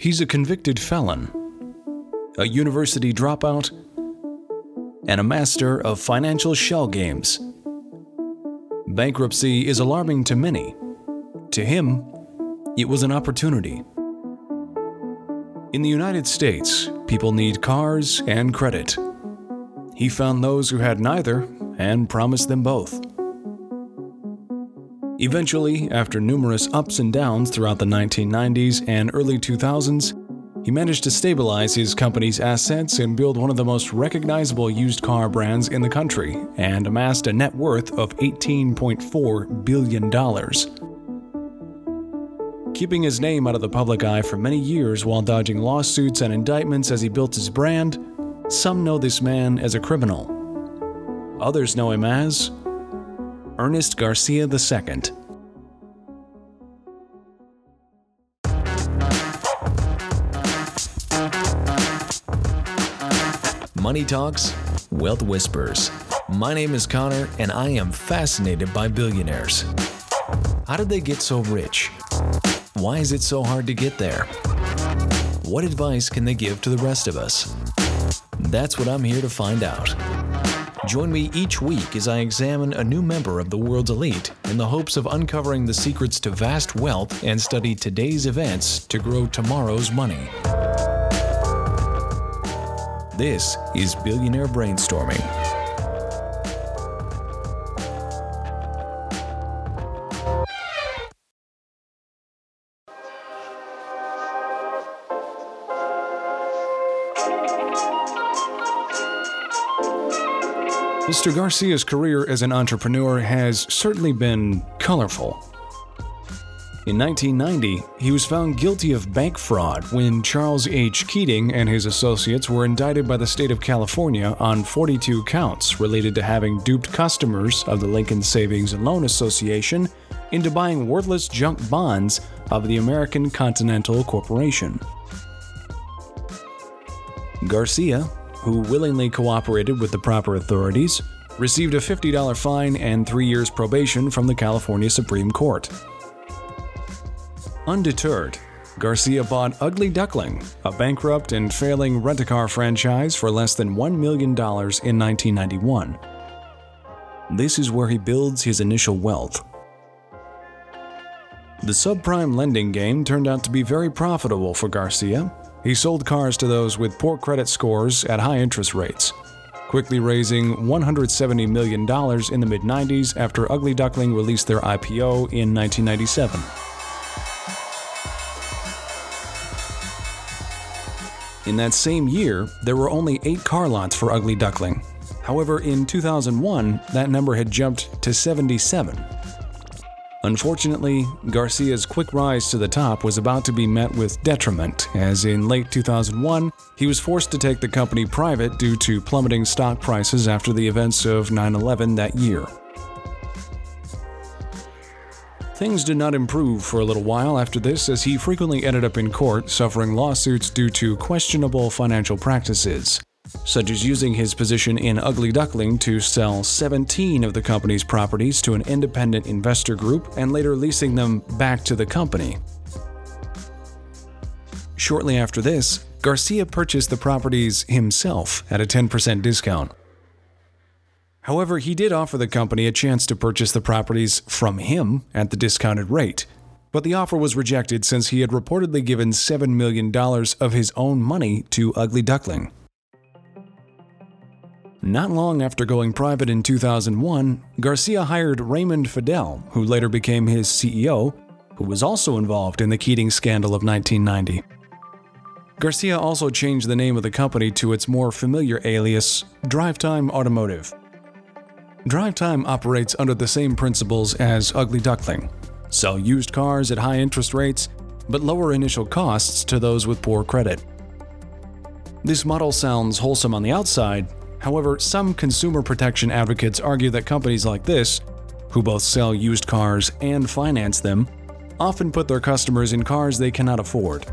He's a convicted felon, a university dropout, and a master of financial shell games. Bankruptcy is alarming to many. To him, it was an opportunity. In the United States, people need cars and credit. He found those who had neither and promised them both. Eventually, after numerous ups and downs throughout the 1990s and early 2000s, he managed to stabilize his company's assets and build one of the most recognizable used car brands in the country and amassed a net worth of $18.4 billion. Keeping his name out of the public eye for many years while dodging lawsuits and indictments as he built his brand, some know this man as a criminal. Others know him as Ernest Garcia II. Money Talks, Wealth Whispers. My name is Connor, and I am fascinated by billionaires. How did they get so rich? Why is it so hard to get there? What advice can they give to the rest of us? That's what I'm here to find out. Join me each week as I examine a new member of the world's elite in the hopes of uncovering the secrets to vast wealth and study today's events to grow tomorrow's money. This is Billionaire Brainstorming. Mr. Garcia's career as an entrepreneur has certainly been colorful. In 1990, he was found guilty of bank fraud when Charles H. Keating and his associates were indicted by the state of California on 42 counts related to having duped customers of the Lincoln Savings and Loan Association into buying worthless junk bonds of the American Continental Corporation. Garcia, who willingly cooperated with the proper authorities, received a $50 fine and three years probation from the California Supreme Court. Undeterred, Garcia bought Ugly Duckling, a bankrupt and failing rent a car franchise, for less than $1 million in 1991. This is where he builds his initial wealth. The subprime lending game turned out to be very profitable for Garcia, he sold cars to those with poor credit scores at high interest rates, quickly raising $170 million in the mid 90s after Ugly Duckling released their IPO in 1997. In that same year, there were only eight car lots for Ugly Duckling. However, in 2001, that number had jumped to 77. Unfortunately, Garcia's quick rise to the top was about to be met with detriment, as in late 2001, he was forced to take the company private due to plummeting stock prices after the events of 9 11 that year. Things did not improve for a little while after this, as he frequently ended up in court suffering lawsuits due to questionable financial practices such as using his position in Ugly Duckling to sell 17 of the company's properties to an independent investor group and later leasing them back to the company. Shortly after this, Garcia purchased the properties himself at a 10% discount. However, he did offer the company a chance to purchase the properties from him at the discounted rate, but the offer was rejected since he had reportedly given $7 million of his own money to Ugly Duckling. Not long after going private in 2001, Garcia hired Raymond Fidel, who later became his CEO, who was also involved in the Keating scandal of 1990. Garcia also changed the name of the company to its more familiar alias, DriveTime Automotive. DriveTime operates under the same principles as Ugly Duckling sell used cars at high interest rates, but lower initial costs to those with poor credit. This model sounds wholesome on the outside, However, some consumer protection advocates argue that companies like this, who both sell used cars and finance them, often put their customers in cars they cannot afford.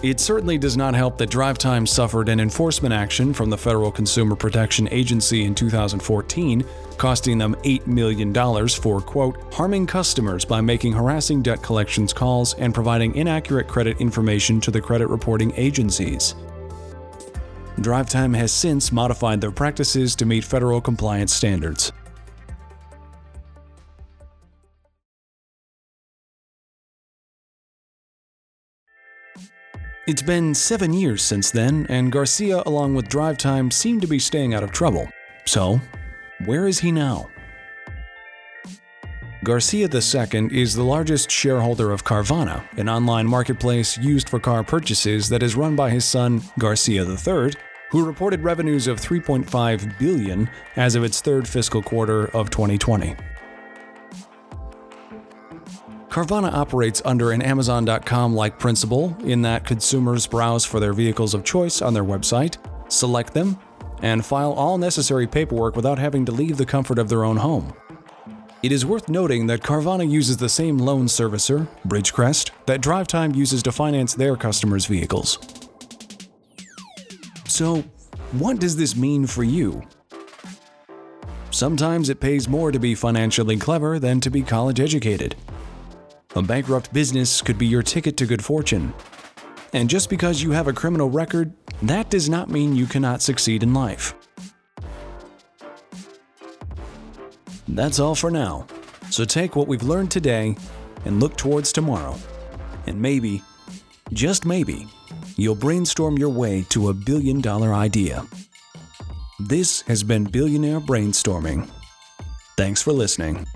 It certainly does not help that DriveTime suffered an enforcement action from the Federal Consumer Protection Agency in 2014 costing them $8 million for, quote, harming customers by making harassing debt collections calls and providing inaccurate credit information to the credit reporting agencies. DriveTime has since modified their practices to meet federal compliance standards. It's been seven years since then, and Garcia, along with DriveTime, seem to be staying out of trouble. So, where is he now? Garcia II is the largest shareholder of Carvana, an online marketplace used for car purchases that is run by his son, Garcia III, who reported revenues of 3.5 billion as of its third fiscal quarter of 2020. Carvana operates under an Amazon.com like principle in that consumers browse for their vehicles of choice on their website, select them, and file all necessary paperwork without having to leave the comfort of their own home. It is worth noting that Carvana uses the same loan servicer, Bridgecrest, that DriveTime uses to finance their customers' vehicles. So, what does this mean for you? Sometimes it pays more to be financially clever than to be college educated. A bankrupt business could be your ticket to good fortune. And just because you have a criminal record, that does not mean you cannot succeed in life. That's all for now. So take what we've learned today and look towards tomorrow. And maybe, just maybe, you'll brainstorm your way to a billion dollar idea. This has been Billionaire Brainstorming. Thanks for listening.